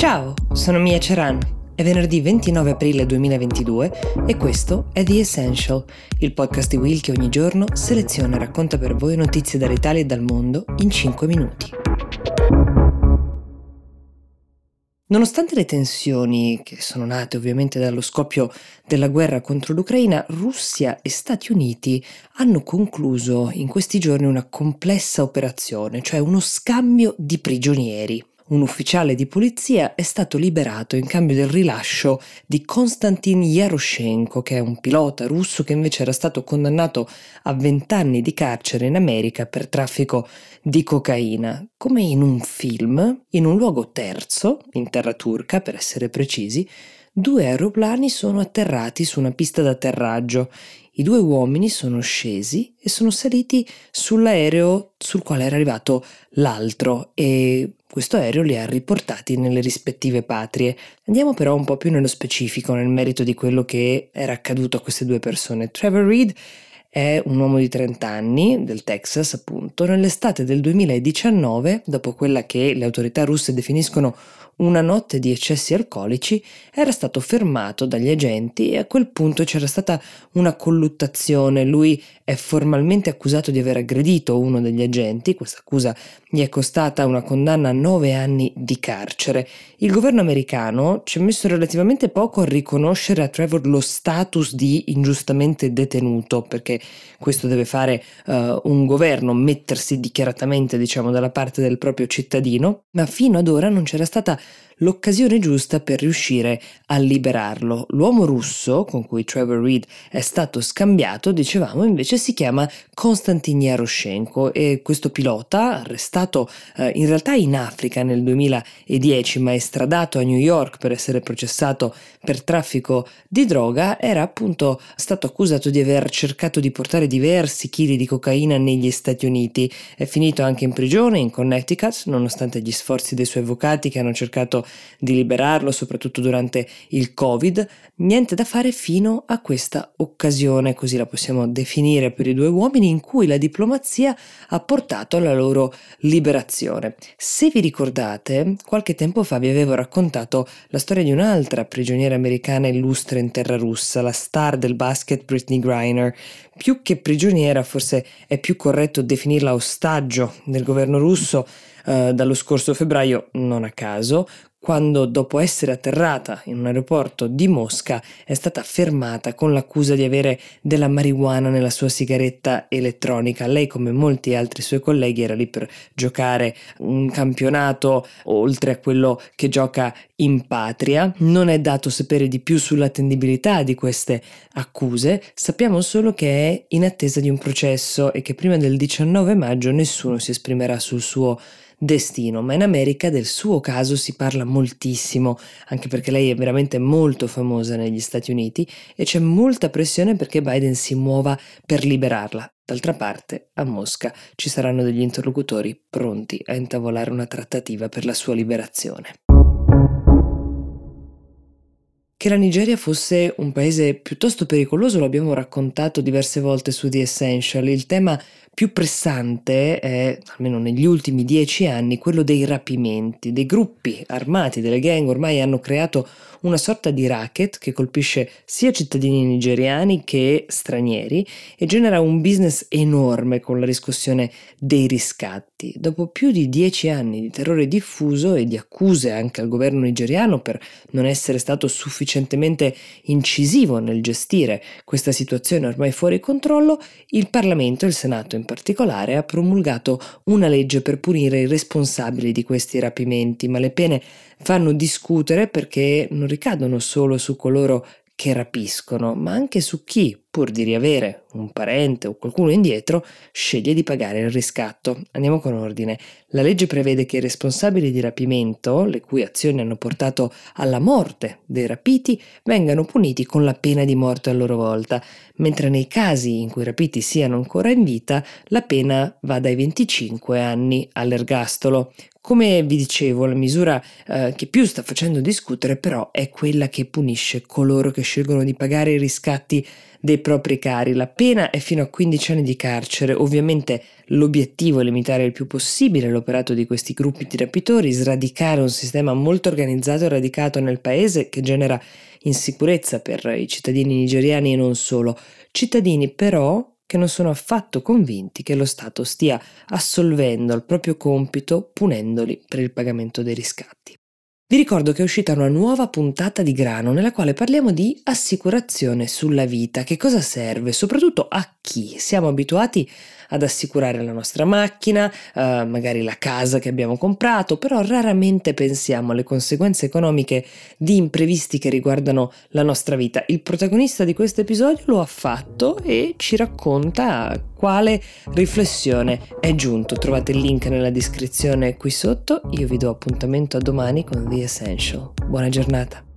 Ciao, sono Mia Ceran. È venerdì 29 aprile 2022 e questo è The Essential, il podcast di Will che ogni giorno seleziona e racconta per voi notizie dall'Italia e dal mondo in 5 minuti. Nonostante le tensioni, che sono nate ovviamente dallo scoppio della guerra contro l'Ucraina, Russia e Stati Uniti hanno concluso in questi giorni una complessa operazione, cioè uno scambio di prigionieri un ufficiale di polizia è stato liberato in cambio del rilascio di Konstantin Yaroshenko, che è un pilota russo che invece era stato condannato a 20 anni di carcere in America per traffico di cocaina. Come in un film, in un luogo terzo, in terra turca per essere precisi, due aeroplani sono atterrati su una pista d'atterraggio. I due uomini sono scesi e sono saliti sull'aereo sul quale era arrivato l'altro e questo aereo li ha riportati nelle rispettive patrie. Andiamo però un po' più nello specifico, nel merito di quello che era accaduto a queste due persone. Trevor Reed è un uomo di 30 anni, del Texas appunto, nell'estate del 2019, dopo quella che le autorità russe definiscono una notte di eccessi alcolici, era stato fermato dagli agenti e a quel punto c'era stata una colluttazione. Lui è formalmente accusato di aver aggredito uno degli agenti, questa accusa gli è costata una condanna a nove anni di carcere. Il governo americano ci ha messo relativamente poco a riconoscere a Trevor lo status di ingiustamente detenuto, perché questo deve fare uh, un governo, mettersi dichiaratamente, diciamo, dalla parte del proprio cittadino, ma fino ad ora non c'era stata l'occasione giusta per riuscire a liberarlo. L'uomo russo con cui Trevor Reed è stato scambiato, dicevamo, invece si chiama Konstantin Yaroshenko e questo pilota, arrestato eh, in realtà in Africa nel 2010 ma estradato a New York per essere processato per traffico di droga, era appunto stato accusato di aver cercato di portare diversi chili di cocaina negli Stati Uniti. È finito anche in prigione in Connecticut, nonostante gli sforzi dei suoi avvocati che hanno cercato di liberarlo, soprattutto durante il Covid, niente da fare fino a questa occasione, così la possiamo definire per i due uomini, in cui la diplomazia ha portato alla loro liberazione. Se vi ricordate, qualche tempo fa vi avevo raccontato la storia di un'altra prigioniera americana illustre in terra russa, la star del basket Britney Griner. Più che prigioniera, forse è più corretto definirla ostaggio del governo russo eh, dallo scorso febbraio, non a caso, quando dopo essere atterrata in un aeroporto di Mosca è stata fermata con l'accusa di avere della marijuana nella sua sigaretta elettronica. Lei, come molti altri suoi colleghi, era lì per giocare un campionato oltre a quello che gioca in patria. Non è dato sapere di più sull'attendibilità di queste accuse, sappiamo solo che è in attesa di un processo e che prima del 19 maggio nessuno si esprimerà sul suo destino, ma in America del suo caso si parla moltissimo, anche perché lei è veramente molto famosa negli Stati Uniti e c'è molta pressione perché Biden si muova per liberarla. D'altra parte, a Mosca ci saranno degli interlocutori pronti a intavolare una trattativa per la sua liberazione. Che la Nigeria fosse un paese piuttosto pericoloso lo abbiamo raccontato diverse volte su The Essential. Il tema più pressante è, almeno negli ultimi dieci anni, quello dei rapimenti. Dei gruppi armati, delle gang ormai hanno creato una sorta di racket che colpisce sia cittadini nigeriani che stranieri e genera un business enorme con la riscossione dei riscatti. Dopo più di dieci anni di terrore diffuso e di accuse anche al governo nigeriano per non essere stato sufficientemente incisivo nel gestire questa situazione ormai fuori controllo, il Parlamento, il Senato in particolare, ha promulgato una legge per punire i responsabili di questi rapimenti, ma le pene fanno discutere perché non ricadono solo su coloro che rapiscono, ma anche su chi, pur di riavere un parente o qualcuno indietro, sceglie di pagare il riscatto. Andiamo con ordine. La legge prevede che i responsabili di rapimento, le cui azioni hanno portato alla morte dei rapiti, vengano puniti con la pena di morte a loro volta, mentre nei casi in cui i rapiti siano ancora in vita, la pena va dai 25 anni all'ergastolo. Come vi dicevo, la misura eh, che più sta facendo discutere però è quella che punisce coloro che scelgono di pagare i riscatti dei propri cari. La pena è fino a 15 anni di carcere. Ovviamente l'obiettivo è limitare il più possibile l'operato di questi gruppi di rapitori, sradicare un sistema molto organizzato e radicato nel paese che genera insicurezza per i cittadini nigeriani e non solo. Cittadini però che non sono affatto convinti che lo Stato stia assolvendo al proprio compito punendoli per il pagamento dei riscatti. Vi ricordo che è uscita una nuova puntata di Grano nella quale parliamo di assicurazione sulla vita, che cosa serve, soprattutto a chi siamo abituati ad assicurare la nostra macchina, eh, magari la casa che abbiamo comprato, però raramente pensiamo alle conseguenze economiche di imprevisti che riguardano la nostra vita. Il protagonista di questo episodio lo ha fatto e ci racconta quale riflessione è giunto. Trovate il link nella descrizione qui sotto. Io vi do appuntamento a domani con Essential. Buona giornata.